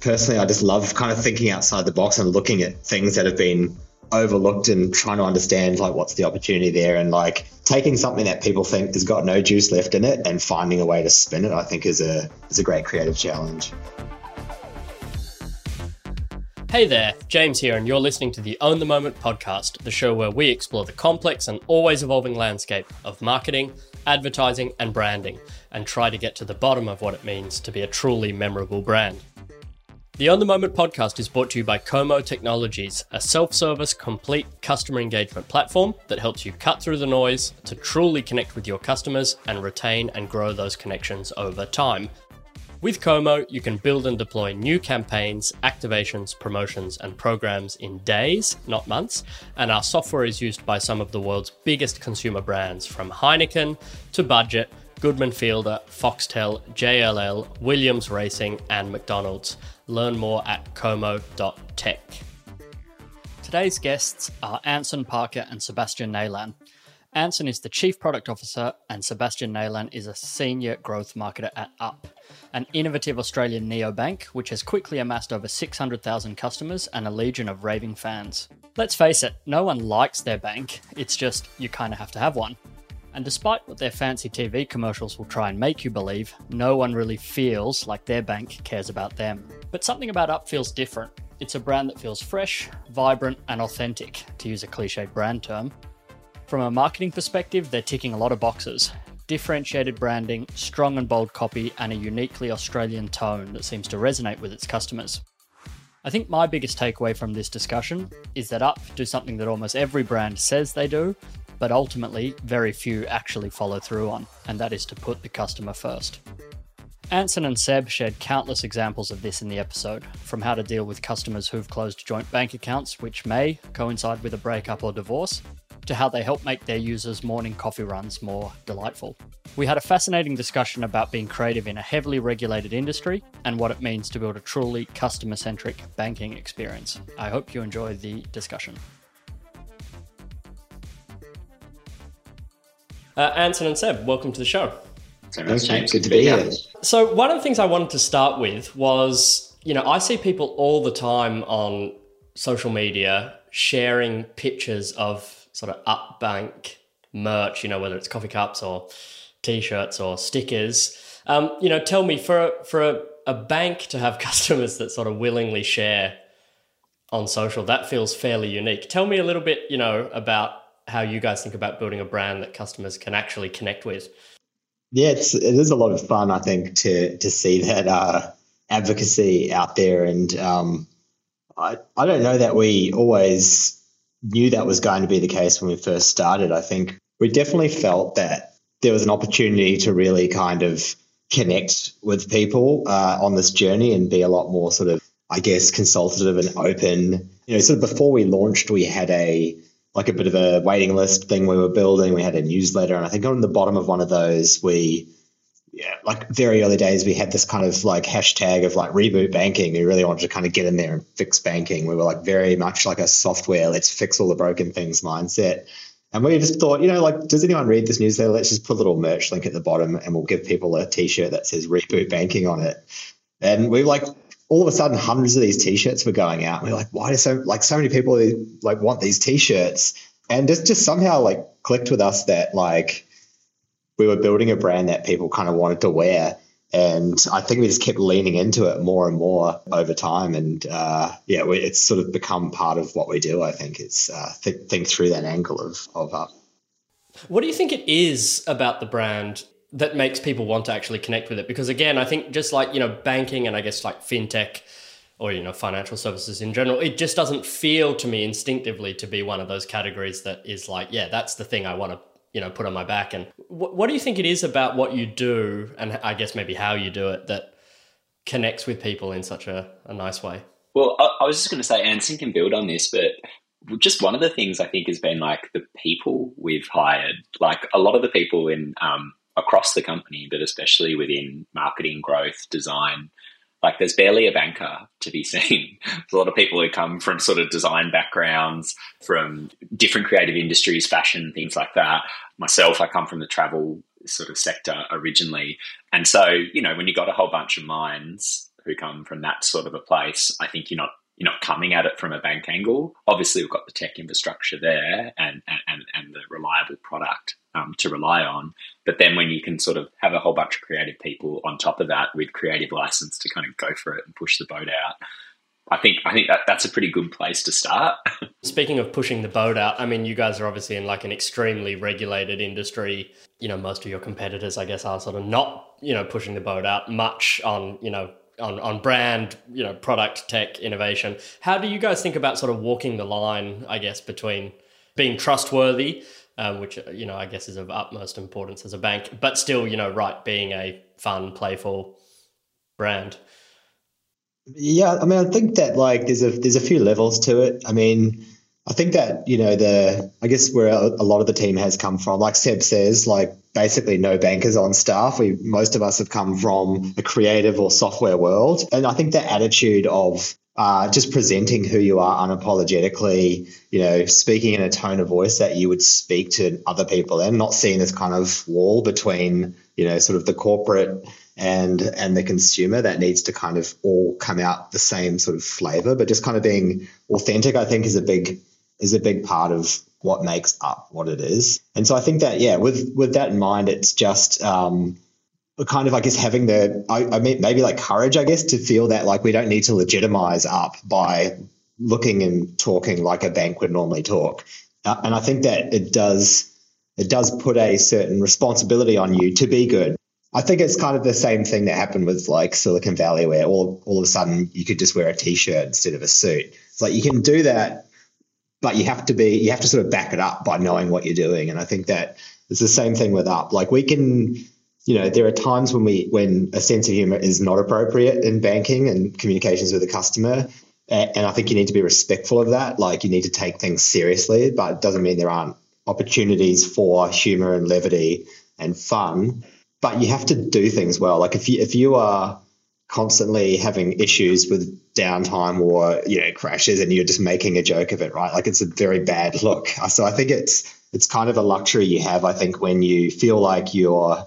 personally, I just love kind of thinking outside the box and looking at things that have been overlooked and trying to understand like what's the opportunity there and like taking something that people think has got no juice left in it and finding a way to spin it i think is a is a great creative challenge Hey there, James here, and you're listening to the Own the Moment podcast, the show where we explore the complex and always evolving landscape of marketing, advertising, and branding, and try to get to the bottom of what it means to be a truly memorable brand. The Own the Moment podcast is brought to you by Komo Technologies, a self service, complete customer engagement platform that helps you cut through the noise to truly connect with your customers and retain and grow those connections over time. With Komo, you can build and deploy new campaigns, activations, promotions, and programs in days, not months, and our software is used by some of the world's biggest consumer brands from Heineken to Budget, Goodman Fielder, Foxtel, JLL, Williams Racing, and McDonald's. Learn more at komo.tech. Today's guests are Anson Parker and Sebastian Neylan. Anson is the Chief Product Officer, and Sebastian Neylan is a Senior Growth Marketer at Up, an innovative Australian neobank which has quickly amassed over 600,000 customers and a legion of raving fans. Let's face it, no one likes their bank, it's just you kind of have to have one. And despite what their fancy TV commercials will try and make you believe, no one really feels like their bank cares about them. But something about Up feels different. It's a brand that feels fresh, vibrant, and authentic, to use a cliched brand term. From a marketing perspective, they're ticking a lot of boxes. Differentiated branding, strong and bold copy, and a uniquely Australian tone that seems to resonate with its customers. I think my biggest takeaway from this discussion is that Up do something that almost every brand says they do, but ultimately very few actually follow through on, and that is to put the customer first. Anson and Seb shared countless examples of this in the episode, from how to deal with customers who've closed joint bank accounts, which may coincide with a breakup or divorce, to how they help make their users' morning coffee runs more delightful. We had a fascinating discussion about being creative in a heavily regulated industry and what it means to build a truly customer centric banking experience. I hope you enjoy the discussion. Uh, Anson and Seb, welcome to the show. Thanks, James. Good to be here. So, one of the things I wanted to start with was you know, I see people all the time on social media sharing pictures of sort of up bank merch, you know, whether it's coffee cups or t-shirts or stickers. Um, you know, tell me for a, for a, a bank to have customers that sort of willingly share on social, that feels fairly unique. Tell me a little bit, you know, about how you guys think about building a brand that customers can actually connect with. Yeah, it's it is a lot of fun, I think, to to see that uh, advocacy out there, and um, I I don't know that we always knew that was going to be the case when we first started. I think we definitely felt that there was an opportunity to really kind of connect with people uh, on this journey and be a lot more sort of, I guess, consultative and open. You know, sort of before we launched, we had a like a bit of a waiting list thing we were building. We had a newsletter, and I think on the bottom of one of those, we yeah, like very early days, we had this kind of like hashtag of like reboot banking. We really wanted to kind of get in there and fix banking. We were like very much like a software, let's fix all the broken things mindset. And we just thought, you know, like, does anyone read this newsletter? Let's just put a little merch link at the bottom and we'll give people a t shirt that says reboot banking on it. And we like, all of a sudden, hundreds of these t shirts were going out. And we we're like, why do so, like, so many people like want these t shirts? And just, just somehow like clicked with us that like, we were building a brand that people kind of wanted to wear. And I think we just kept leaning into it more and more over time. And uh, yeah, we, it's sort of become part of what we do. I think it's uh, th- think through that angle of of up. What do you think it is about the brand that makes people want to actually connect with it? Because again, I think just like you know banking and I guess like fintech or you know financial services in general, it just doesn't feel to me instinctively to be one of those categories that is like, yeah, that's the thing I want to you know put on my back and what, what do you think it is about what you do and i guess maybe how you do it that connects with people in such a, a nice way well I, I was just going to say anson can build on this but just one of the things i think has been like the people we've hired like a lot of the people in um, across the company but especially within marketing growth design like there's barely a banker to be seen. a lot of people who come from sort of design backgrounds, from different creative industries, fashion, things like that. Myself, I come from the travel sort of sector originally. And so, you know, when you've got a whole bunch of minds who come from that sort of a place, I think you're not you're not coming at it from a bank angle. Obviously, we've got the tech infrastructure there and and, and the reliable product um, to rely on. But then when you can sort of have a whole bunch of creative people on top of that with creative license to kind of go for it and push the boat out, I think I think that that's a pretty good place to start. Speaking of pushing the boat out, I mean, you guys are obviously in like an extremely regulated industry. You know, most of your competitors, I guess, are sort of not you know pushing the boat out much on you know on, on brand, you know, product, tech, innovation. How do you guys think about sort of walking the line, I guess, between being trustworthy, um, which, you know, I guess is of utmost importance as a bank, but still, you know, right, being a fun, playful brand? Yeah, I mean, I think that like there's a there's a few levels to it. I mean, I think that you know the I guess where a, a lot of the team has come from, like Seb says, like basically no bankers on staff. We most of us have come from a creative or software world, and I think the attitude of uh, just presenting who you are unapologetically, you know, speaking in a tone of voice that you would speak to other people and not seeing this kind of wall between, you know, sort of the corporate and and the consumer that needs to kind of all come out the same sort of flavor, but just kind of being authentic, I think is a big is a big part of what makes up what it is. And so I think that yeah, with with that in mind, it's just um, kind of I guess having the I, I mean maybe like courage, I guess, to feel that like we don't need to legitimize up by looking and talking like a bank would normally talk. Uh, and I think that it does it does put a certain responsibility on you to be good. I think it's kind of the same thing that happened with like Silicon Valley, where all all of a sudden you could just wear a t-shirt instead of a suit. It's like you can do that but you have to be you have to sort of back it up by knowing what you're doing. And i think that it's the same thing with up. Like we can you know there are times when we when a sense of humor is not appropriate in banking and communications with a customer and i think you need to be respectful of that. Like you need to take things seriously but it doesn't mean there aren't opportunities for humor and levity and fun. But you have to do things well. Like if you if you are constantly having issues with downtime or you know crashes and you're just making a joke of it right? Like it's a very bad look. Uh, so i think it's it's kind of a luxury you have i think when you feel like you're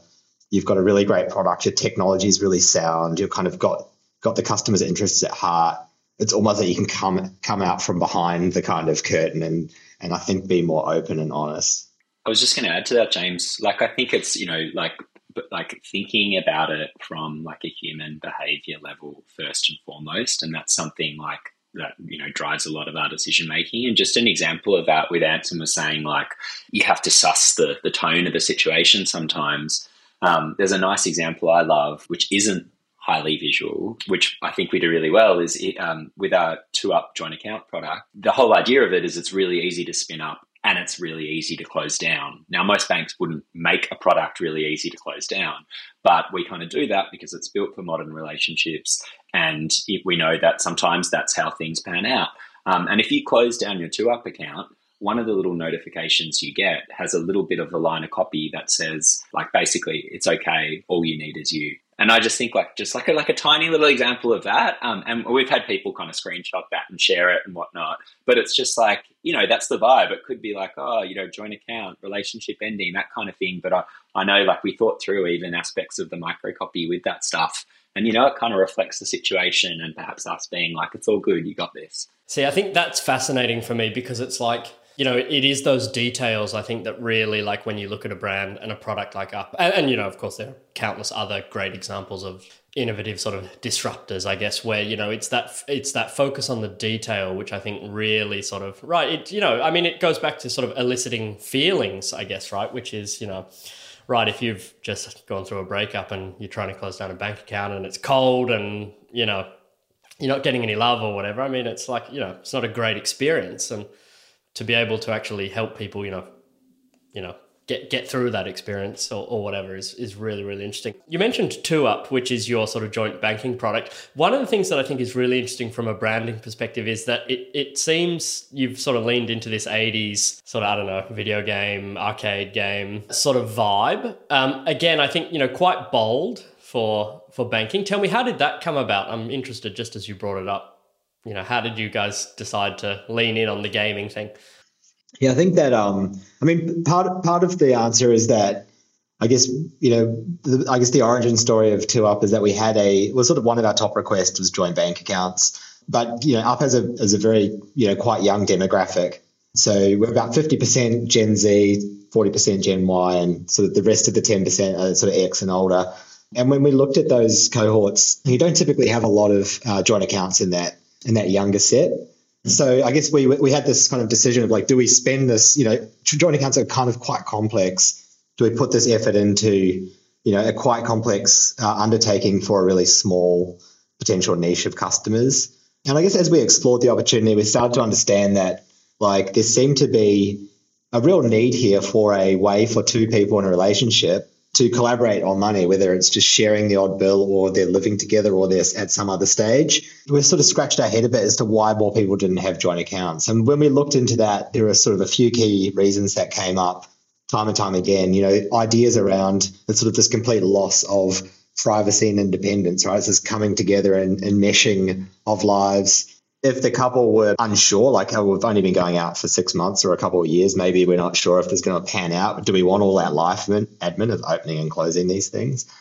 you've got a really great product your technology is really sound you've kind of got got the customer's interests at heart. It's almost like you can come come out from behind the kind of curtain and and i think be more open and honest. I was just going to add to that, James. Like, I think it's, you know, like but like thinking about it from like a human behavior level first and foremost and that's something like that you know drives a lot of our decision making and just an example of that with Anson was saying like you have to suss the the tone of the situation sometimes um, there's a nice example I love which isn't highly visual, which I think we do really well, is it, um, with our two up joint account product. The whole idea of it is it's really easy to spin up and it's really easy to close down. Now, most banks wouldn't make a product really easy to close down, but we kind of do that because it's built for modern relationships, and we know that sometimes that's how things pan out. Um, and if you close down your two up account, one of the little notifications you get has a little bit of a line of copy that says, like, basically, it's okay, all you need is you. And I just think like just like a, like a tiny little example of that. Um, and we've had people kind of screenshot that and share it and whatnot. But it's just like you know that's the vibe. It could be like oh you know joint account, relationship ending, that kind of thing. But I I know like we thought through even aspects of the micro copy with that stuff. And you know it kind of reflects the situation and perhaps us being like it's all good, you got this. See, I think that's fascinating for me because it's like you know, it is those details I think that really like when you look at a brand and a product like Up, and, and, you know, of course, there are countless other great examples of innovative sort of disruptors, I guess, where you know it's that it's that focus on the detail, which I think really sort of right. It you know, I mean, it goes back to sort of eliciting feelings, I guess, right, which is you know. Right, if you've just gone through a breakup and you're trying to close down a bank account and it's cold and you know you're not getting any love or whatever, I mean, it's like you know it's not a great experience and to be able to actually help people, you know, you know, get get through that experience or, or whatever is is really really interesting. You mentioned Two Up, which is your sort of joint banking product. One of the things that I think is really interesting from a branding perspective is that it it seems you've sort of leaned into this '80s sort of I don't know video game, arcade game sort of vibe. Um, again, I think you know quite bold for for banking. Tell me how did that come about? I'm interested just as you brought it up you know, how did you guys decide to lean in on the gaming thing? Yeah, I think that um, I mean, part part of the answer is that I guess you know, the, I guess the origin story of Two Up is that we had a was sort of one of our top requests was joint bank accounts, but you know, Up has a as a very you know quite young demographic, so we're about fifty percent Gen Z, forty percent Gen Y, and sort of the rest of the ten percent are sort of X and older. And when we looked at those cohorts, you don't typically have a lot of uh, joint accounts in that in that younger set. So I guess we we had this kind of decision of like, do we spend this? You know, joint accounts are kind of quite complex do we put this effort into you know a quite complex uh, undertaking for a really small potential niche of customers and i guess as we explored the opportunity we started to understand that like there seemed to be a real need here for a way for two people in a relationship to collaborate on money, whether it's just sharing the odd bill or they're living together or they're at some other stage. We sort of scratched our head a bit as to why more people didn't have joint accounts. And when we looked into that, there were sort of a few key reasons that came up time and time again, you know, ideas around the sort of this complete loss of privacy and independence, right? It's this coming together and, and meshing of lives. If the couple were unsure, like oh, we've only been going out for six months or a couple of years, maybe we're not sure if this is going to pan out. Do we want all that life admin of opening and closing these things?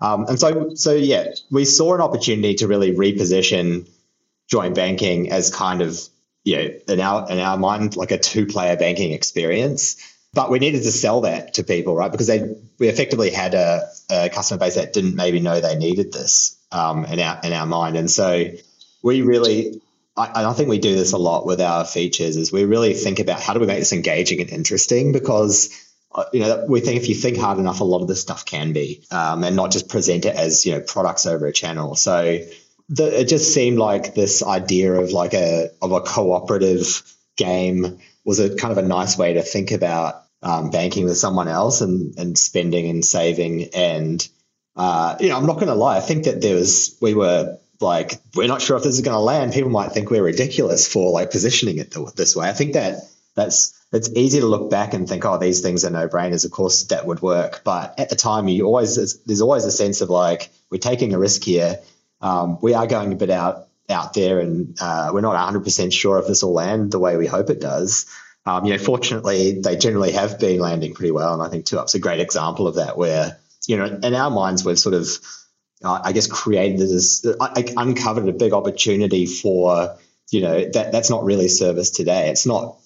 Um, and so, so yeah, we saw an opportunity to really reposition joint banking as kind of, you know, in our in our mind, like a two player banking experience but we needed to sell that to people, right? Because they we effectively had a, a customer base that didn't maybe know they needed this um, in our in our mind, and so we really. I, I think we do this a lot with our features. Is we really think about how do we make this engaging and interesting because uh, you know we think if you think hard enough, a lot of this stuff can be, um, and not just present it as you know products over a channel. So the, it just seemed like this idea of like a of a cooperative game was a kind of a nice way to think about um, banking with someone else and, and spending and saving. And, uh, you know, I'm not going to lie. I think that there was, we were like, we're not sure if this is going to land. People might think we're ridiculous for like positioning it this way. I think that that's, it's easy to look back and think, oh, these things are no brainers. Of course, that would work. But at the time, you always, there's always a sense of like, we're taking a risk here. Um, we are going a bit out, out there and uh, we're not 100% sure if this will land the way we hope it does. Um, you know, fortunately, they generally have been landing pretty well, and I think Two Up's a great example of that. Where you know, in our minds, we've sort of, uh, I guess, created this, uh, uncovered a big opportunity for you know that that's not really service today. It's not,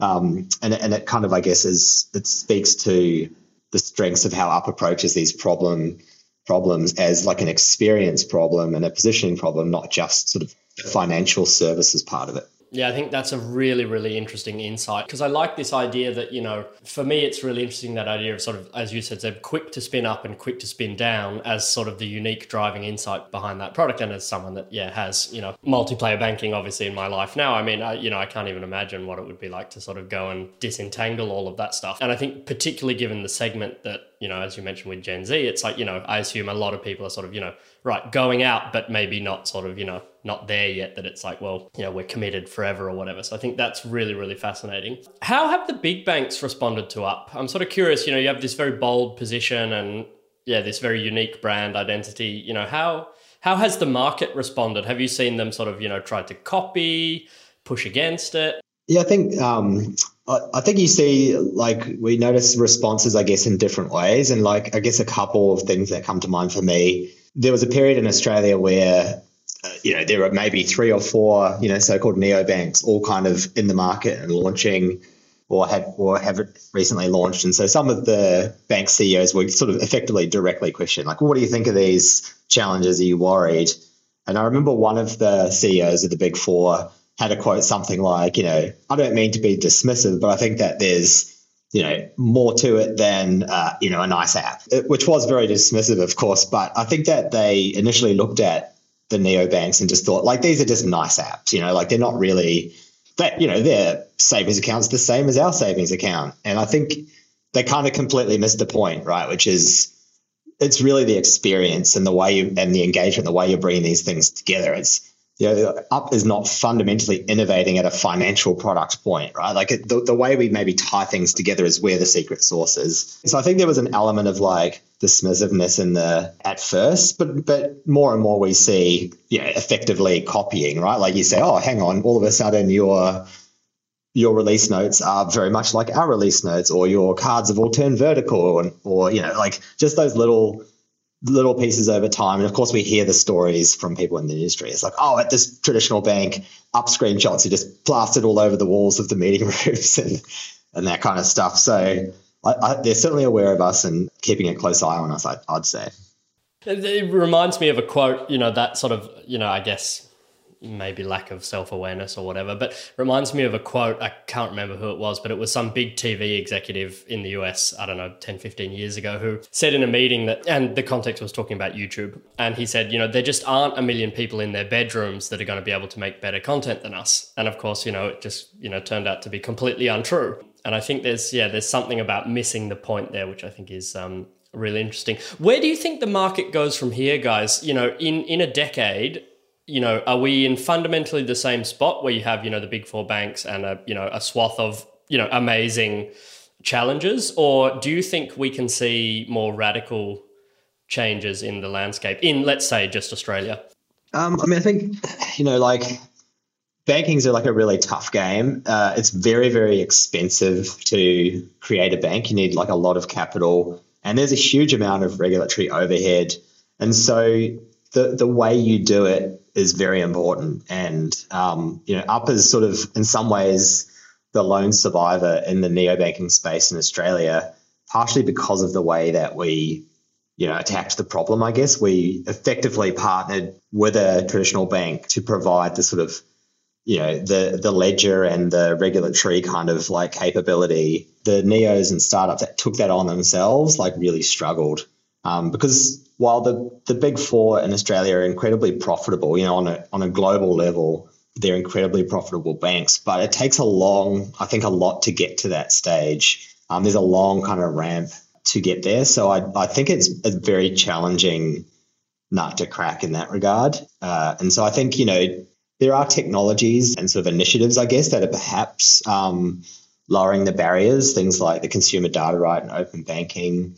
um, and and it kind of, I guess, is it speaks to the strengths of how Up approaches these problem problems as like an experience problem and a positioning problem, not just sort of financial services part of it. Yeah, I think that's a really, really interesting insight because I like this idea that, you know, for me, it's really interesting that idea of sort of, as you said, Seb, quick to spin up and quick to spin down as sort of the unique driving insight behind that product. And as someone that, yeah, has, you know, multiplayer banking obviously in my life now, I mean, I, you know, I can't even imagine what it would be like to sort of go and disentangle all of that stuff. And I think, particularly given the segment that, you know, as you mentioned with Gen Z, it's like, you know, I assume a lot of people are sort of, you know, right, going out, but maybe not sort of, you know, not there yet that it's like, well, you know, we're committed forever or whatever. So I think that's really, really fascinating. How have the big banks responded to Up? I'm sort of curious, you know, you have this very bold position and yeah, this very unique brand identity. You know, how how has the market responded? Have you seen them sort of, you know, try to copy, push against it? Yeah, I think um, I, think you see like we notice responses, I guess, in different ways, and like I guess a couple of things that come to mind for me. There was a period in Australia where uh, you know, there were maybe three or four, you know, so-called neobanks all kind of in the market and launching or have or have recently launched. And so some of the bank CEOs were sort of effectively directly questioned, like, well, what do you think of these challenges? Are you worried? And I remember one of the CEOs of the big four had a quote something like, you know, I don't mean to be dismissive, but I think that there's you know more to it than uh, you know a nice app, which was very dismissive, of course. But I think that they initially looked at the neobanks and just thought like these are just nice apps, you know, like they're not really that you know their savings accounts the same as our savings account, and I think they kind of completely missed the point, right? Which is it's really the experience and the way you and the engagement, the way you're bringing these things together. It's you know, Up is not fundamentally innovating at a financial product point, right? Like it, the, the way we maybe tie things together is where the secret sauce is. So I think there was an element of like dismissiveness in the at first, but but more and more we see, yeah, effectively copying, right? Like you say, oh, hang on, all of a sudden you're your release notes are very much like our release notes, or your cards have all turned vertical, or, or you know, like just those little little pieces over time. And of course, we hear the stories from people in the industry. It's like, oh, at this traditional bank, up screenshots are just plastered all over the walls of the meeting rooms and and that kind of stuff. So I, I, they're certainly aware of us and keeping a close eye on us. I, I'd say. It reminds me of a quote, you know, that sort of, you know, I guess maybe lack of self awareness or whatever. But reminds me of a quote. I can't remember who it was, but it was some big TV executive in the US, I don't know, 10, 15 years ago, who said in a meeting that, and the context was talking about YouTube. And he said, you know, there just aren't a million people in their bedrooms that are going to be able to make better content than us. And of course, you know, it just, you know, turned out to be completely untrue. And I think there's, yeah, there's something about missing the point there, which I think is, um, really interesting. Where do you think the market goes from here, guys? You know, in in a decade, you know, are we in fundamentally the same spot where you have, you know, the big four banks and a, you know, a swath of, you know, amazing challenges? Or do you think we can see more radical changes in the landscape in, let's say, just Australia? Um, I mean, I think, you know, like banking's are like a really tough game. Uh, it's very, very expensive to create a bank. You need like a lot of capital, and there's a huge amount of regulatory overhead. And so the the way you do it is very important. And um, you know, Up is sort of in some ways the lone survivor in the neobanking space in Australia, partially because of the way that we you know attacked the problem. I guess we effectively partnered with a traditional bank to provide the sort of you know the the ledger and the regulatory kind of like capability. The neos and startups that took that on themselves like really struggled um, because while the, the big four in Australia are incredibly profitable, you know, on a, on a global level, they're incredibly profitable banks, but it takes a long, I think, a lot to get to that stage. Um, there's a long kind of ramp to get there. So I, I think it's a very challenging nut to crack in that regard. Uh, and so I think, you know, there are technologies and sort of initiatives, I guess, that are perhaps um, lowering the barriers, things like the consumer data right and open banking,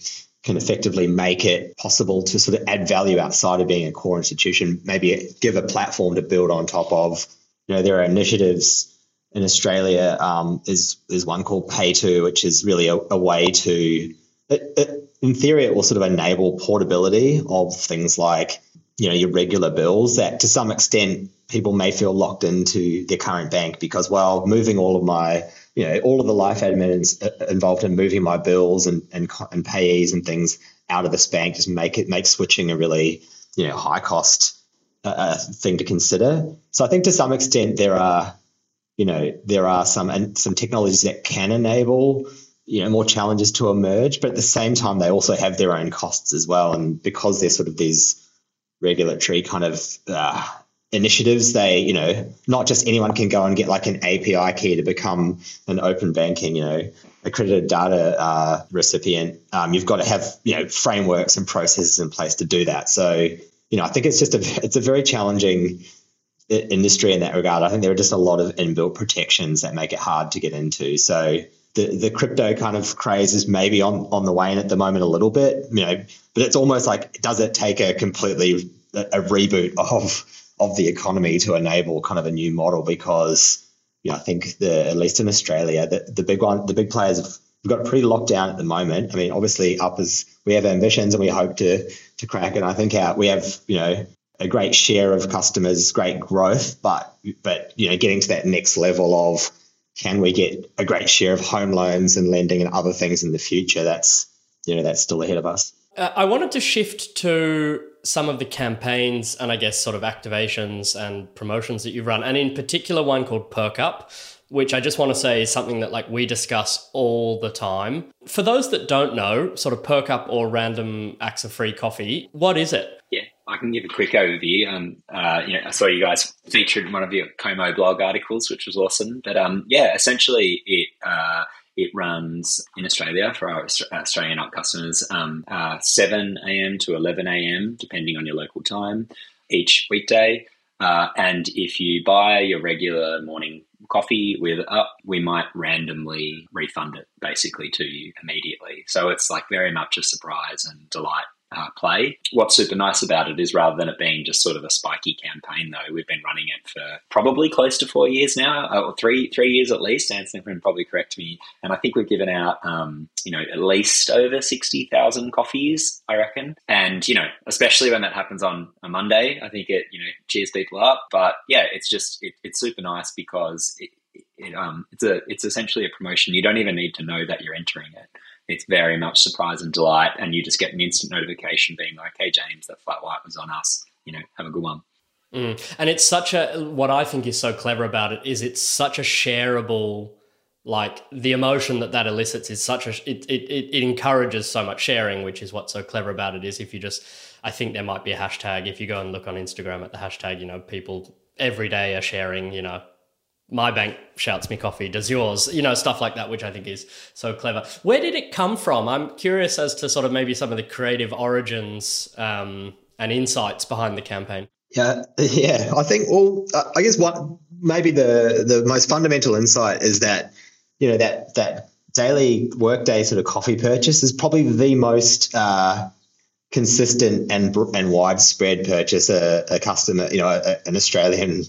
can effectively make it possible to sort of add value outside of being a core institution, maybe give a platform to build on top of. You know, there are initiatives in Australia. Um, is is one called PayTo, which is really a, a way to, it, it, in theory, it will sort of enable portability of things like you know your regular bills that to some extent people may feel locked into their current bank because well moving all of my you know, all of the life admin uh, involved in moving my bills and, and, and payees and things out of this bank just make it make switching a really, you know, high cost uh, uh, thing to consider. So I think to some extent there are, you know, there are some and some technologies that can enable, you know, more challenges to emerge, but at the same time they also have their own costs as well. And because they're sort of these regulatory kind of uh, initiatives they you know not just anyone can go and get like an api key to become an open banking you know accredited data uh, recipient. Um, you've got to have you know frameworks and processes in place to do that. So you know i think it's just a it's a very challenging industry in that regard. I think there are just a lot of inbuilt protections that make it hard to get into. So the, the crypto kind of craze is maybe on, on the wane at the moment a little bit, you know, but it's almost like does it take a completely a, a reboot of of the economy to enable kind of a new model because you know, I think the at least in Australia, the, the big one, the big players have got pretty locked down at the moment. I mean, obviously, up as we have ambitions and we hope to to crack it. I think our, we have you know a great share of customers, great growth, but but you know getting to that next level of can we get a great share of home loans and lending and other things in the future? That's you know that's still ahead of us. Uh, I wanted to shift to some of the campaigns and I guess sort of activations and promotions that you've run, and in particular one called Perk Up, which I just want to say is something that like we discuss all the time. For those that don't know, sort of Perk Up or random acts of free coffee, what is it? Yeah, I can give a quick overview. Um, uh, you know, I saw you guys featured in one of your Komo blog articles, which was awesome. But um, yeah, essentially it. Uh, it runs in Australia for our Australian Up customers um, uh, 7 a.m. to 11 a.m., depending on your local time, each weekday. Uh, and if you buy your regular morning coffee with Up, we might randomly refund it basically to you immediately. So it's like very much a surprise and delight uh, play. What's super nice about it is rather than it being just sort of a spiky campaign, though, we've been running it for probably close to four years now, uh, or three three years at least. Anson can probably correct me, and I think we've given out um, you know at least over sixty thousand coffees, I reckon. And you know, especially when that happens on a Monday, I think it you know cheers people up. But yeah, it's just it, it's super nice because it, it, um, it's a it's essentially a promotion. You don't even need to know that you're entering it it's very much surprise and delight, and you just get an instant notification being like, "Hey, James, that flat white was on us. You know, have a good one." Mm. And it's such a what I think is so clever about it is it's such a shareable like the emotion that that elicits is such a it, it, it encourages so much sharing which is what's so clever about it is if you just i think there might be a hashtag if you go and look on instagram at the hashtag you know people every day are sharing you know my bank shouts me coffee does yours? You know stuff like that which i think is so clever. Where did it come from? I'm curious as to sort of maybe some of the creative origins um, and insights behind the campaign. Yeah yeah. I think well i guess what maybe the the most fundamental insight is that you know that that daily workday sort of coffee purchase is probably the most uh, consistent and and widespread purchase a, a customer you know a, an australian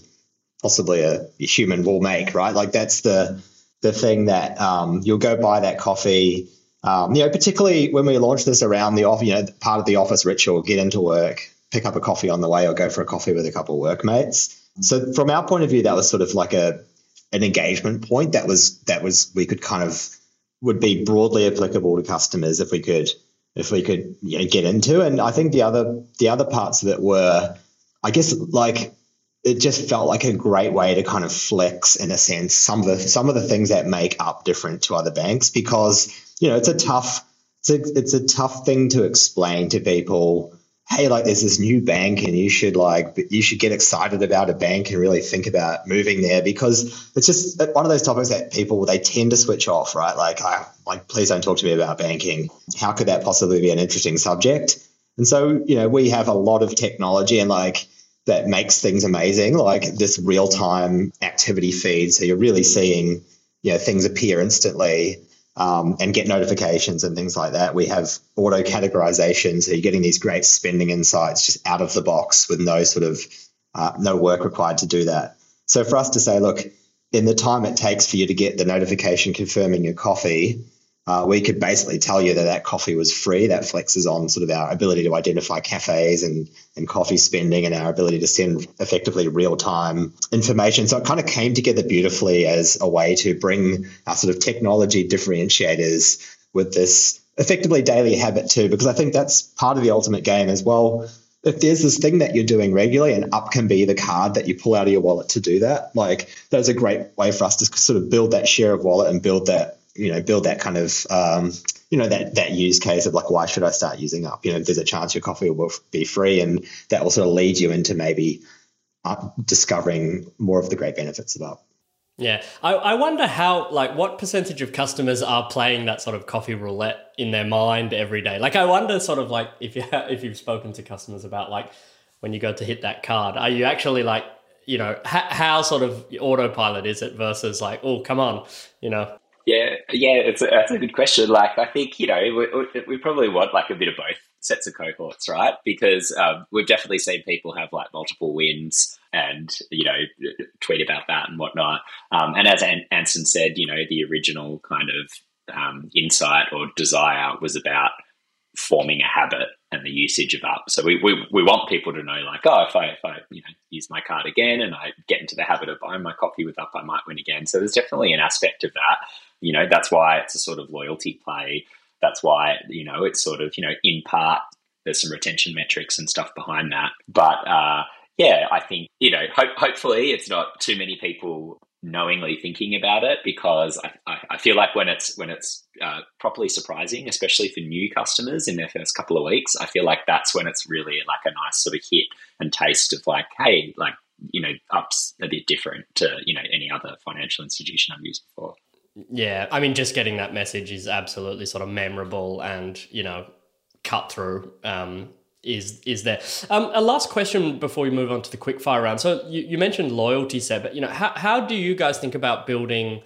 possibly a, human will make, right? Like that's the the thing that um, you'll go buy that coffee. Um, you know, particularly when we launch this around the office, you know, part of the office ritual, get into work, pick up a coffee on the way, or go for a coffee with a couple of workmates. So from our point of view, that was sort of like a an engagement point that was that was we could kind of would be broadly applicable to customers if we could if we could you know, get into. And I think the other the other parts of it were, I guess, like it just felt like a great way to kind of flex in a sense some of the some of the things that make up different to other banks because you know it's a tough it's a, it's a tough thing to explain to people hey like there's this new bank and you should like you should get excited about a bank and really think about moving there because it's just uh, one of those topics that people they tend to switch off right? Like I like please don't talk to me about banking. How could that possibly be an interesting subject? And so you know we have a lot of technology and like that makes things amazing, like this real time activity feed. So you're really seeing you know, things appear instantly um, and get notifications and things like that. We have auto categorization. So you're getting these great spending insights just out of the box with no sort of uh, no work required to do that. So for us to say, look, in the time it takes for you to get the notification confirming your coffee, uh, we could basically tell you that that coffee was free. That flexes on sort of our ability to identify cafes and, and coffee spending and our ability to send effectively real time information. So it kind of came together beautifully as a way to bring our sort of technology differentiators with this effectively daily habit too, because I think that's part of the ultimate game as well. If there's this thing that you're doing regularly and up can be the card that you pull out of your wallet to do that, like that's a great way for us to sort of build that share of wallet and build that you know build that kind of um, you know that that use case of like why should I start using up? You know, there's a chance your coffee will be free, and that will sort of lead you into maybe uh, discovering more of the great benefits of up. Yeah, I, I wonder how like what percentage of customers are playing that sort of coffee roulette in their mind every day. Like I wonder sort of like if you if you've spoken to customers about like when you go to hit that card, are you actually like you know how, how sort of autopilot is it versus like oh come on you know yeah, yeah, it's a, that's a good question. Like, I think you know we, we probably want like a bit of both sets of cohorts, right? Because um, we've definitely seen people have like multiple wins and you know tweet about that and whatnot. Um, and as An- Anson said, you know, the original kind of um, insight or desire was about forming a habit and the usage of up. So we, we, we want people to know like, oh, if I if I you know use my card again and I get into the habit of buying my coffee with up, I might win again. So there's definitely an aspect of that you know that's why it's a sort of loyalty play that's why you know it's sort of you know in part there's some retention metrics and stuff behind that but uh, yeah i think you know ho- hopefully it's not too many people knowingly thinking about it because I, I, feel like when it's when it's uh, properly surprising, especially for new customers in their first couple of weeks, I feel like that's when it's really like a nice sort of hit and taste of like, hey, like you know, ups a bit different to you know any other financial institution I've used before. Yeah, I mean, just getting that message is absolutely sort of memorable and you know cut through. Um, is is there um, a last question before we move on to the quick fire round? So you, you mentioned loyalty, Seb, but you know how how do you guys think about building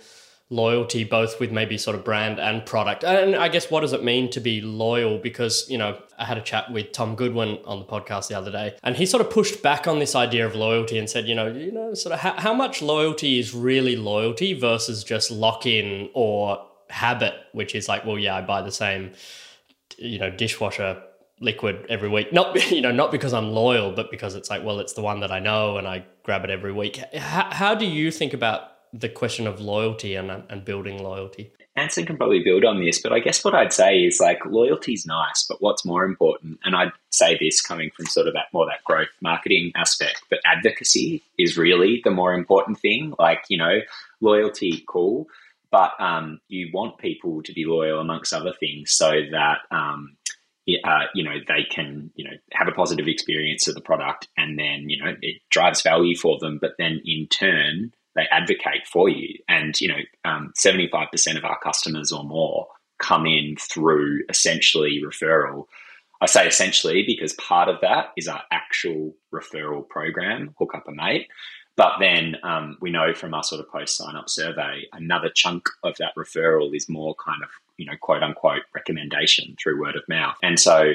loyalty, both with maybe sort of brand and product. And I guess what does it mean to be loyal? Because, you know, I had a chat with Tom Goodwin on the podcast the other day, and he sort of pushed back on this idea of loyalty and said, you know, you know, sort of how, how much loyalty is really loyalty versus just lock in or habit, which is like, well, yeah, I buy the same, you know, dishwasher liquid every week. Not you know, not because I'm loyal, but because it's like, well, it's the one that I know and I grab it every week. How, how do you think about the question of loyalty and, and building loyalty? Anson can probably build on this, but I guess what I'd say is like loyalty is nice, but what's more important, and I'd say this coming from sort of that more that growth marketing aspect, but advocacy is really the more important thing. Like, you know, loyalty, cool, but um, you want people to be loyal amongst other things so that um, uh, you know they can you know have a positive experience of the product and then you know it drives value for them but then in turn they advocate for you. And, you know, um, 75% of our customers or more come in through essentially referral. I say essentially because part of that is our actual referral program, Hook Up a Mate. But then um, we know from our sort of post sign up survey, another chunk of that referral is more kind of, you know, quote unquote recommendation through word of mouth. And so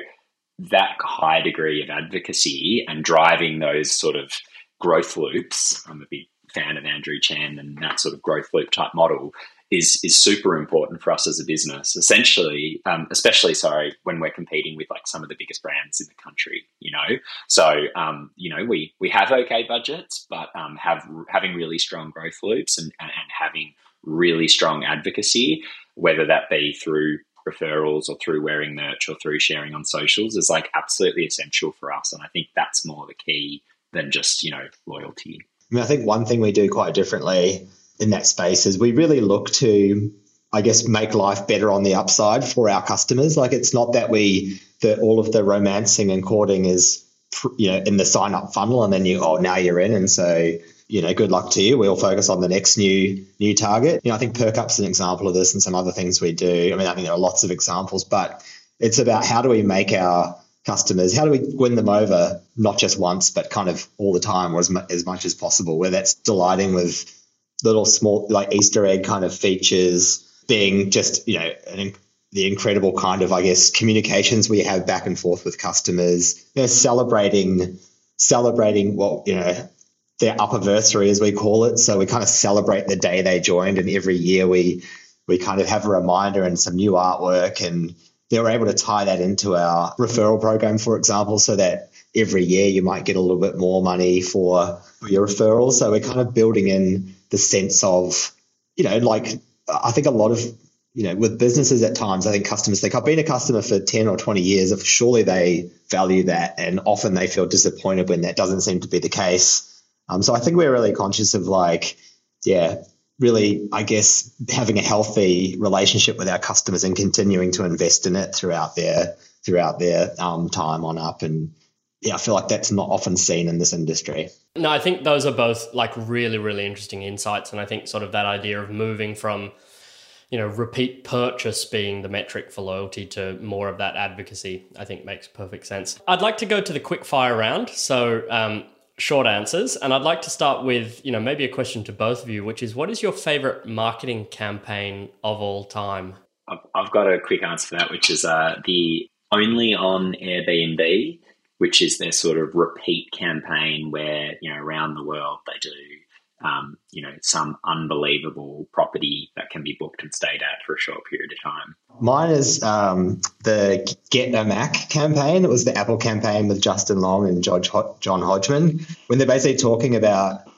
that high degree of advocacy and driving those sort of growth loops, I'm a big fan of Andrew Chen and that sort of growth loop type model is is super important for us as a business. Essentially, um, especially sorry when we're competing with like some of the biggest brands in the country. You know, so um, you know we we have okay budgets, but um, have having really strong growth loops and, and, and having really strong advocacy, whether that be through referrals or through wearing merch or through sharing on socials, is like absolutely essential for us. And I think that's more the key than just you know loyalty. I mean, I think one thing we do quite differently in that space is we really look to, I guess, make life better on the upside for our customers. Like it's not that we that all of the romancing and courting is you know in the sign up funnel and then you oh now you're in. And so you know good luck to you. We'll focus on the next new new target. You know i think perkup's an example of this and some other things we do. I mean i think there are lots of examples but it's about how do we make our customers? How do we win them over, not just once, but kind of all the time or as, mu- as much as possible, where that's delighting with little small, like Easter egg kind of features, being just, you know, an, the incredible kind of, I guess, communications we have back and forth with customers, you know, celebrating, celebrating what, you know, their upperversary, as we call it. So we kind of celebrate the day they joined, and every year we we kind of have a reminder and some new artwork and they were able to tie that into our referral program, for example, so that every year you might get a little bit more money for, your referrals. So we're kind of building in the sense of, you know, like I think a lot of, you know, with businesses at times, I think customers think I've been a customer for 10 or 20 years. If surely they value that. And often they feel disappointed when that doesn't seem to be the case. Um, so I think we're really conscious of like, yeah, really, I guess, having a healthy relationship with our customers and continuing to invest in it throughout their throughout their um, time on up. And yeah, I feel like that's not often seen in this industry. No, I think those are both like really, really interesting insights. And I think sort of that idea of moving from, you know, repeat purchase being the metric for loyalty to more of that advocacy, I think makes perfect sense. I'd like to go to the quick fire round. So, um, short answers. And I'd like to start with, you know, maybe a question to both of you, which is what is your favorite marketing campaign of all time? I've got a quick answer for that, which is uh, the only on Airbnb, which is their sort of repeat campaign where, you know, around the world they do um, you know, some unbelievable property that can be booked and stayed at for a short period of time. Mine is um, the Get a Mac campaign. It was the Apple campaign with Justin Long and John Hodgman, when they're basically talking about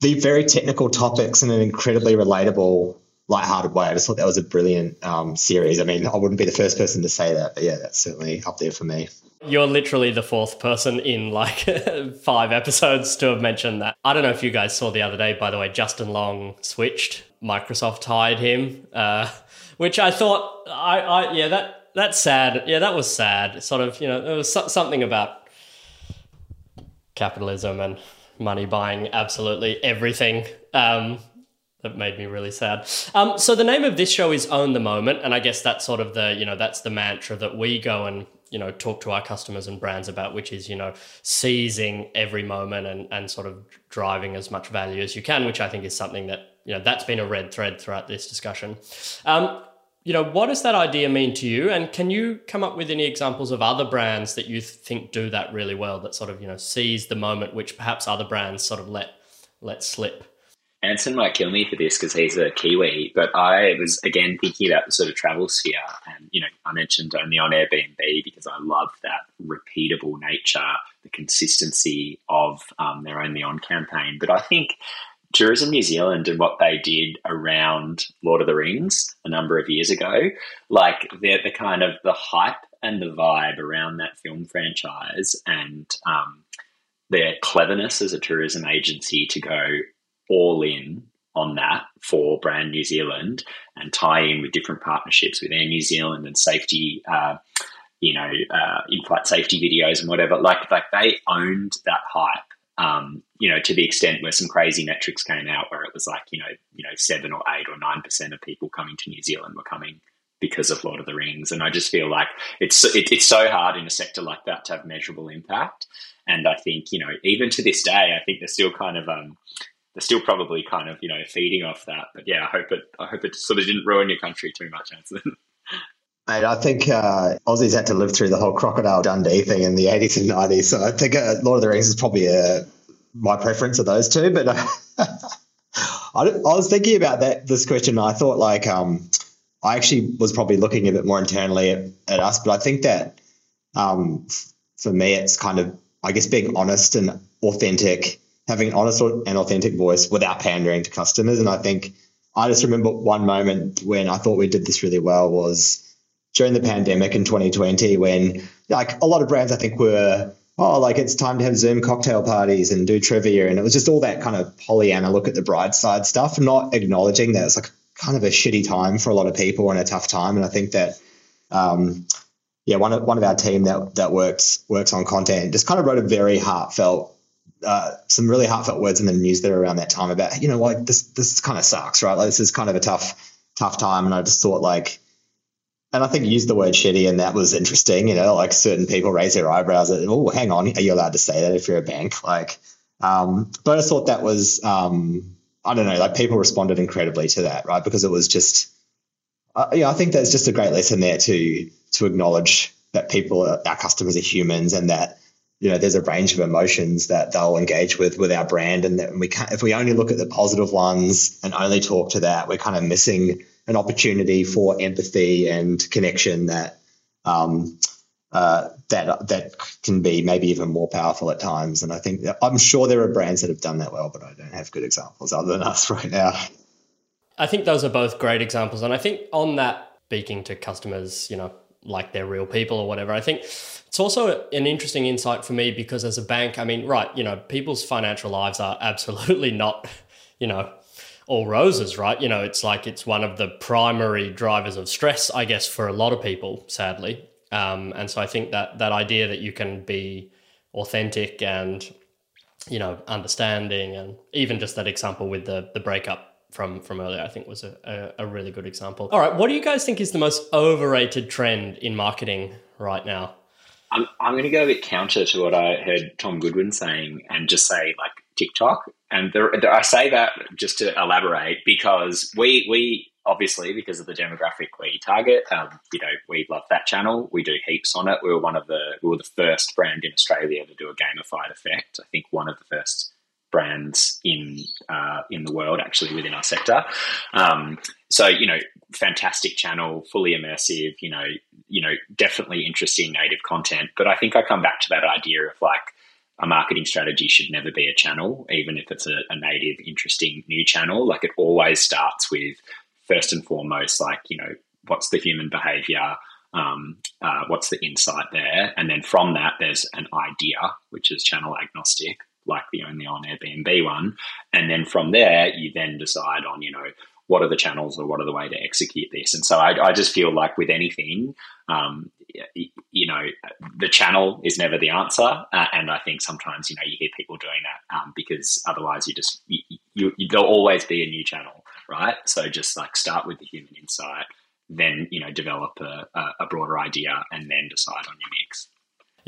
the very technical topics in an incredibly relatable, light-hearted way. I just thought that was a brilliant um, series. I mean, I wouldn't be the first person to say that, but yeah, that's certainly up there for me. You're literally the fourth person in like five episodes to have mentioned that. I don't know if you guys saw the other day, by the way, Justin Long switched. Microsoft hired him, uh, which I thought, I, I, yeah, that that's sad. Yeah, that was sad. Sort of, you know, there was so- something about capitalism and money buying absolutely everything. Um, that made me really sad. Um, so the name of this show is Own the Moment, and I guess that's sort of the you know that's the mantra that we go and you know talk to our customers and brands about which is you know seizing every moment and and sort of driving as much value as you can which i think is something that you know that's been a red thread throughout this discussion. Um, you know, what does that idea mean to you? And can you come up with any examples of other brands that you think do that really well? That sort of you know seize the moment, which perhaps other brands sort of let let slip. Anson might kill me for this because he's a Kiwi, but I was again thinking about the sort of travel sphere, and you know, I mentioned only on Airbnb because I love that repeatable nature, the consistency of um, their only on campaign. But I think Tourism New Zealand and what they did around Lord of the Rings a number of years ago, like the the kind of the hype and the vibe around that film franchise, and um, their cleverness as a tourism agency to go all in on that for Brand New Zealand and tie in with different partnerships with Air New Zealand and safety, uh, you know, uh, in-flight safety videos and whatever. Like, like they owned that hype. Um, you know, to the extent where some crazy metrics came out, where it was like, you know, you know, seven or eight or nine percent of people coming to New Zealand were coming because of Lord of the Rings, and I just feel like it's it, it's so hard in a sector like that to have measurable impact. And I think you know, even to this day, I think they're still kind of um, they're still probably kind of you know feeding off that. But yeah, I hope it I hope it sort of didn't ruin your country too much, Anson. I think uh, Aussies had to live through the whole Crocodile Dundee thing in the 80s and 90s. So I think uh, Lord of the Rings is probably uh, my preference of those two. But uh, I, I, was thinking about that this question. I thought like um, I actually was probably looking a bit more internally at, at us, but I think that um, for me, it's kind of I guess being honest and authentic having an honest and authentic voice without pandering to customers. And I think I just remember one moment when I thought we did this really well was during the pandemic in 2020 when like a lot of brands I think were oh like it's time to have Zoom cocktail parties and do trivia and it was just all that kind of Pollyanna look at the bright side stuff, not acknowledging that it's like kind of a shitty time for a lot of people and a tough time. And I think that um, yeah, one of one of our team that that works works on content just kind of wrote a very heartfelt uh, some really heartfelt words in the news there around that time about you know like this this kind of sucks right? Like this is kind of a tough tough time. And I just thought like and I think you used the word shitty and that was interesting you know like certain people raise their eyebrows at oh hang on are you allowed to say that if you're a bank? Like um, but I thought that was um, I don't know like people responded incredibly to that right? Because it was just uh, yeah I think there's just a great lesson there to to acknowledge that people our customers are humans and that you know, there's a range of emotions that they'll engage with with our brand, and that we can't. If we only look at the positive ones and only talk to that, we're kind of missing an opportunity for empathy and connection that um, uh, that that can be maybe even more powerful at times. And I think I'm sure there are brands that have done that well, but I don't have good examples other than us right now. I think those are both great examples, and I think on that speaking to customers, you know, like they're real people or whatever. I think it's also an interesting insight for me because as a bank, I mean, right, you know, people's financial lives are absolutely not, you know, all roses, right? You know, it's like it's one of the primary drivers of stress, I guess, for a lot of people, sadly. Um, and so I think that that idea that you can be authentic and you know understanding and even just that example with the the breakup from from earlier, I think was a, a, a, really good example. All right, what do you guys think is the most overrated trend in marketing right now? I'm, I'm going to go a bit counter to what I heard Tom Goodwin saying and just say like TikTok. And there, I say that just to elaborate because we we obviously because of the demographic we target, um, you know, we love that channel. We do heaps on it. We were one of the we were the first brand in Australia to do a gamified effect. I think one of the first brands in uh, in the world actually within our sector. Um, so you know, fantastic channel, fully immersive. You know, you know, definitely interesting native content. But I think I come back to that idea of like a marketing strategy should never be a channel, even if it's a, a native, interesting new channel. Like it always starts with first and foremost, like you know, what's the human behavior. Um, uh, what's the insight there? And then from that, there's an idea, which is channel agnostic like the only on Airbnb one. And then from there, you then decide on, you know, what are the channels or what are the way to execute this? And so I, I just feel like with anything, um, you know, the channel is never the answer. Uh, and I think sometimes, you know, you hear people doing that um, because otherwise you just, you, you, there'll always be a new channel, right? So just like start with the human insight, then, you know, develop a, a broader idea and then decide on your mix.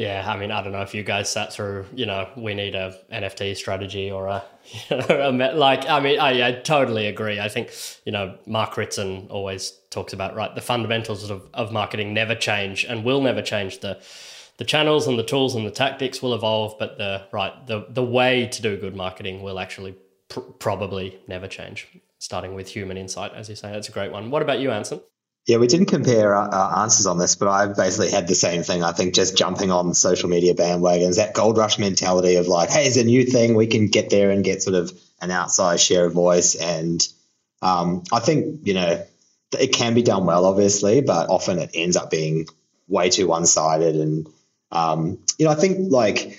Yeah, I mean, I don't know if you guys sat through, you know, we need a NFT strategy or a, you know, like, I mean, I, I totally agree. I think, you know, Mark Ritson always talks about, right, the fundamentals of, of marketing never change and will never change. The, the channels and the tools and the tactics will evolve, but the, right, the, the way to do good marketing will actually pr- probably never change, starting with human insight, as you say. That's a great one. What about you, Anson? Yeah, we didn't compare our, our, answers on this, but I've basically had the same thing. I think just jumping on social media bandwagons, that gold rush mentality of like, hey, it's a new thing. We can get there and get sort of an outsized share of voice. And um, I think, you know, it can be done well, obviously, but often it ends up being way too one sided. And, um, you know, I think like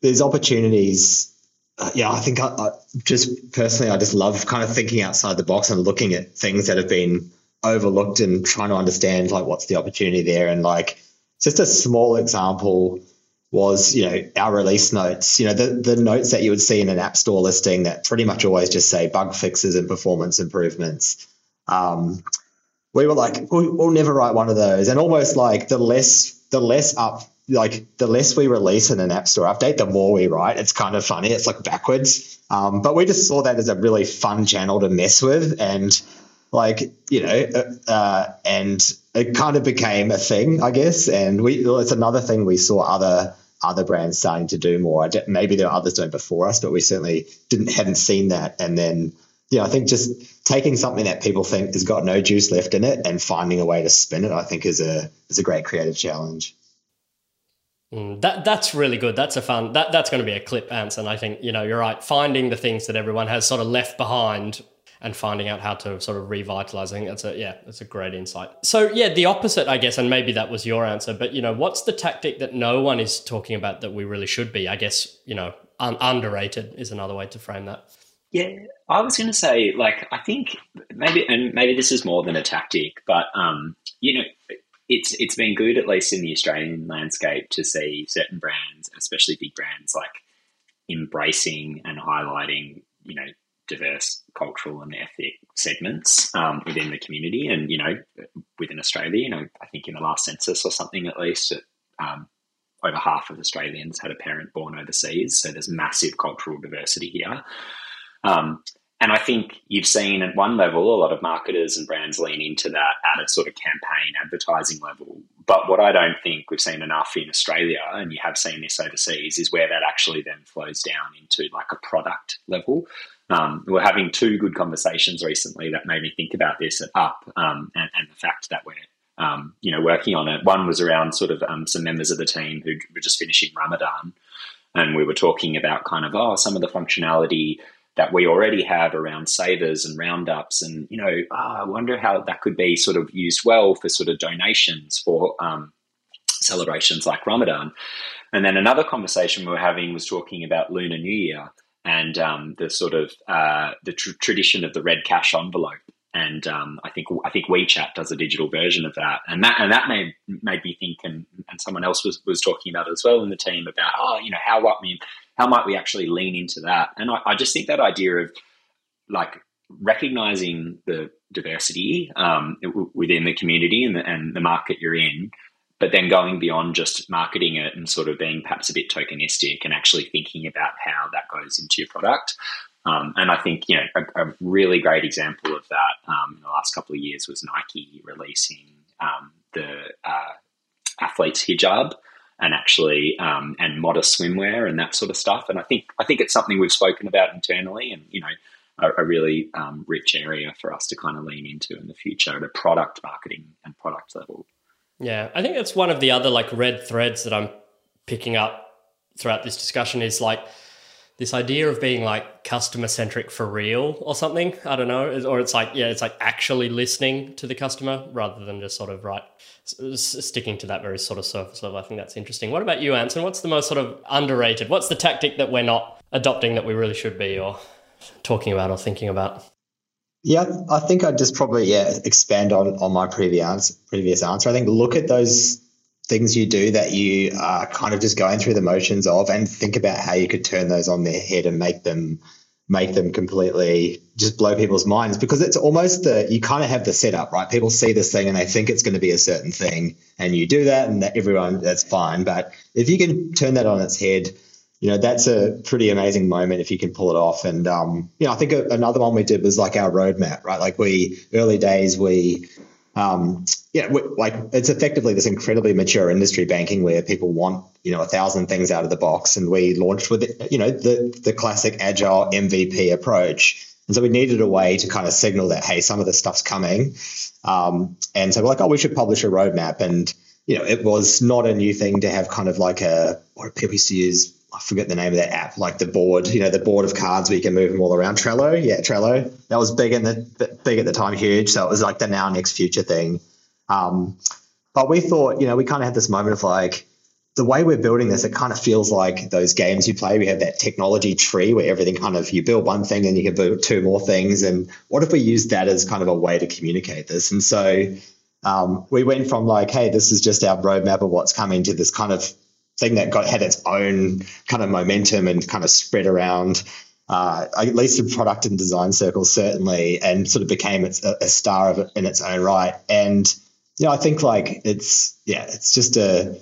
there's opportunities. Uh, yeah, I think I, I just personally, I just love kind of thinking outside the box and looking at things that have been overlooked and trying to understand like what's the opportunity there. And like just a small example was you know our release notes. You know the, the notes that you would see in an app store listing that pretty much always just say bug fixes and performance improvements. Um, we were like we'll, we'll never write one of those. And almost like the less the less up like the less we release in an app store update the more we write. It's kind of funny. It's like backwards. Um, but we just saw that as a really fun channel to mess with. And like you know uh, uh, and it kind of became a thing i guess and we it's another thing we saw other other brands starting to do more maybe there are others doing before us but we certainly didn't hadn't seen that and then yeah i think just taking something that people think has got no juice left in it and finding a way to spin it i think is a is a great creative challenge Mm, that that's really good. That's a fun. That that's going to be a clip. And I think you know you're right. Finding the things that everyone has sort of left behind and finding out how to sort of revitalize. I think that's a yeah, that's a great insight. So yeah, the opposite, I guess, and maybe that was your answer. But you know, what's the tactic that no one is talking about that we really should be? I guess you know, un- underrated is another way to frame that. Yeah, I was going to say, like, I think maybe, and maybe this is more than a tactic, but um, you know, it's it's been good at least in the Australian landscape to see certain brands, especially big brands, like embracing and highlighting, you know, diverse cultural and ethnic segments um, within the community. And, you know, within Australia, you know, I think in the last census or something at least, um, over half of Australians had a parent born overseas. So there's massive cultural diversity here. Um, and I think you've seen at one level a lot of marketers and brands lean into that at a sort of campaign advertising level. But what I don't think we've seen enough in Australia, and you have seen this overseas, is where that actually then flows down into like a product level. Um, we are having two good conversations recently that made me think about this at Up um, and, and, the fact that we're um, you know working on it. One was around sort of um, some members of the team who were just finishing Ramadan, and we were talking about kind of oh some of the functionality that we already have around savers and roundups, and you know oh, I wonder how that could be sort of used well for sort of donations for um, celebrations like Ramadan. And then another conversation we were having was talking about Lunar New Year and um, the sort of uh, the tr- tradition of the red cash envelope. And um, I think I think WeChat does a digital version of that, and that and that made made me think, and, and someone else was, was talking about it as well in the team about oh you know how what mean how might we actually lean into that, and I, I just think that idea of like recognizing the diversity um, within the community and the, and the market you're in, but then going beyond just marketing it and sort of being perhaps a bit tokenistic and actually thinking about how that goes into your product. Um, and I think you know a, a, really great example of that um, in the last couple of years was Nike releasing um, the uh, athlete's hijab and actually um, and modest swimwear and that sort of stuff. And I think I think it's something we've spoken about internally, and you know a, a really um, rich area for us to kind of lean into in the future at a product marketing and product level. Yeah, I think that's one of the other like red threads that I'm picking up throughout this discussion is like this idea of being like customer centric for real or something. I don't know, or it's like yeah, it's like actually listening to the customer rather than just sort of right sticking to that very sort of surface level. I think that's interesting. What about you, Anson? What's the most sort of underrated? What's the tactic that we're not adopting that we really should be or talking about or thinking about? Yeah, I think I'd just probably yeah expand on on my previous previous answer. I think look at those things you do that you are kind of just going through the motions of, and think about how you could turn those on their head and make them make them completely just blow people's minds because it's almost the you kind of have the setup right people see this thing and they think it's going to be a certain thing and you do that and that everyone that's fine but if you can turn that on its head you know that's a pretty amazing moment if you can pull it off and um, you know i think another one we did was like our roadmap right like we early days we um, yeah, like it's effectively this incredibly mature industry banking where people want you know a thousand things out of the box, and we launched with you know the the classic agile MVP approach. And so we needed a way to kind of signal that hey, some of this stuff's coming. Um, and so we're like, oh, we should publish a roadmap. And you know, it was not a new thing to have kind of like a what people used to use I forget the name of that app, like the board, you know, the board of cards where you can move them all around. Trello, yeah, Trello. That was big in the big at the time, huge. So it was like the now next future thing. Um, but we thought, you know, we kind of had this moment of like the way we're building this, it kind of feels like those games you play. We have that technology tree where everything kind of you build one thing and you can build two more things. And what if we use that as kind of a way to communicate this? And so um, we went from like, hey, this is just our roadmap of what's coming to this kind of thing that got had its own kind of momentum and kind of spread around. Uh, at least in product and design circles, certainly, and sort of became its, a, a star of in its own right. And you know, I think like it's yeah, it's just a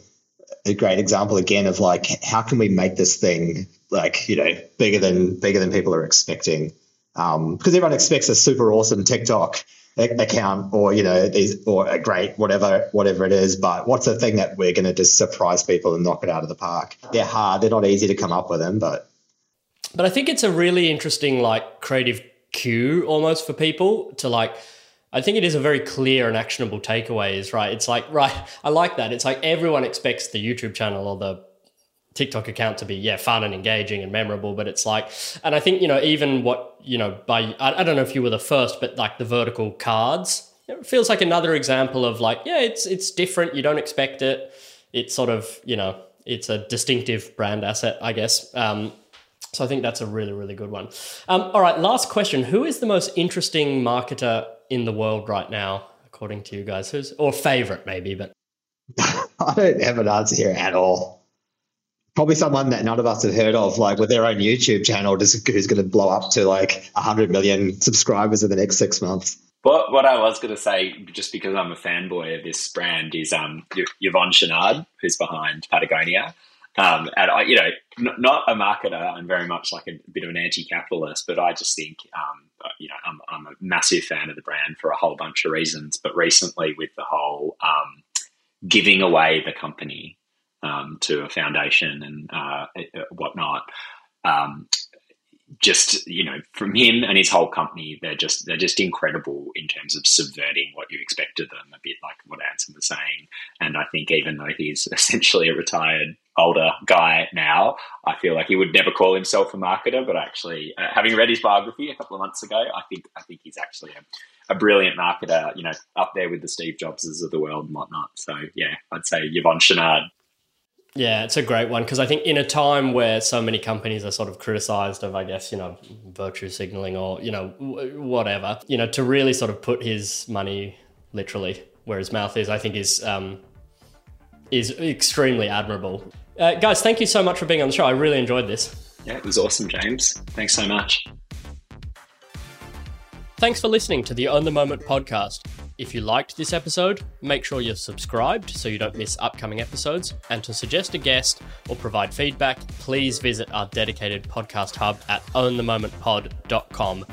a great example again of like how can we make this thing like you know bigger than bigger than people are expecting um, because everyone expects a super awesome TikTok account or you know these or a great whatever whatever it is but what's the thing that we're going to just surprise people and knock it out of the park? They're hard they're not easy to come up with them but but i think it's a really interesting like creative cue almost for people to like i think it is a very clear and actionable takeaway is right it's like right i like that. It's like everyone expects the youtube channel or the TikTok account to be yeah fun and engaging and memorable, but it's like, and I think you know even what you know by I, I don't know if you were the first, but like the vertical cards, it feels like another example of like yeah it's it's different, you don't expect it, it's sort of you know it's a distinctive brand asset, I guess. Um, so I think that's a really really good one. Um, all right, last question: Who is the most interesting marketer in the world right now, according to you guys? Who's or favorite maybe, but I don't have an answer here at all probably someone that none of us have heard of, like with their own YouTube channel, just who's going to blow up to like 100 million subscribers in the next six months. What, what I was going to say, just because I'm a fanboy of this brand, is um, Yvon Chouinard, who's behind Patagonia. Um, and I, you know, n- not a marketer. I'm very much like a bit of an anti-capitalist, but I just think, um, you know, I'm, I'm, a massive fan of the brand for a whole bunch of reasons. But recently, with the whole um, giving away the company um, to a foundation and uh, whatnot. Um, just you know, from him and his whole company, they're just they're just incredible in terms of subverting what you expect of them. A bit like what Anson was saying, and I think even though he's essentially a retired older guy now, I feel like he would never call himself a marketer. But actually, uh, having read his biography a couple of months ago, I think I think he's actually a, a brilliant marketer. You know, up there with the Steve Jobses of the world and whatnot. So yeah, I'd say Yvon Chouinard yeah, it's a great one because I think in a time where so many companies are sort of criticized of, I guess, you know, virtue signaling or, you know, whatever, you know, to really sort of put his money literally where his mouth is, I think is, um, is extremely admirable. Uh, guys, thank you so much for being on the show. I really enjoyed this. Yeah, it was awesome, James. Thanks so much. Thanks for listening to the Own the Moment podcast. If you liked this episode, make sure you're subscribed so you don't miss upcoming episodes. And to suggest a guest or provide feedback, please visit our dedicated podcast hub at ownthemomentpod.com.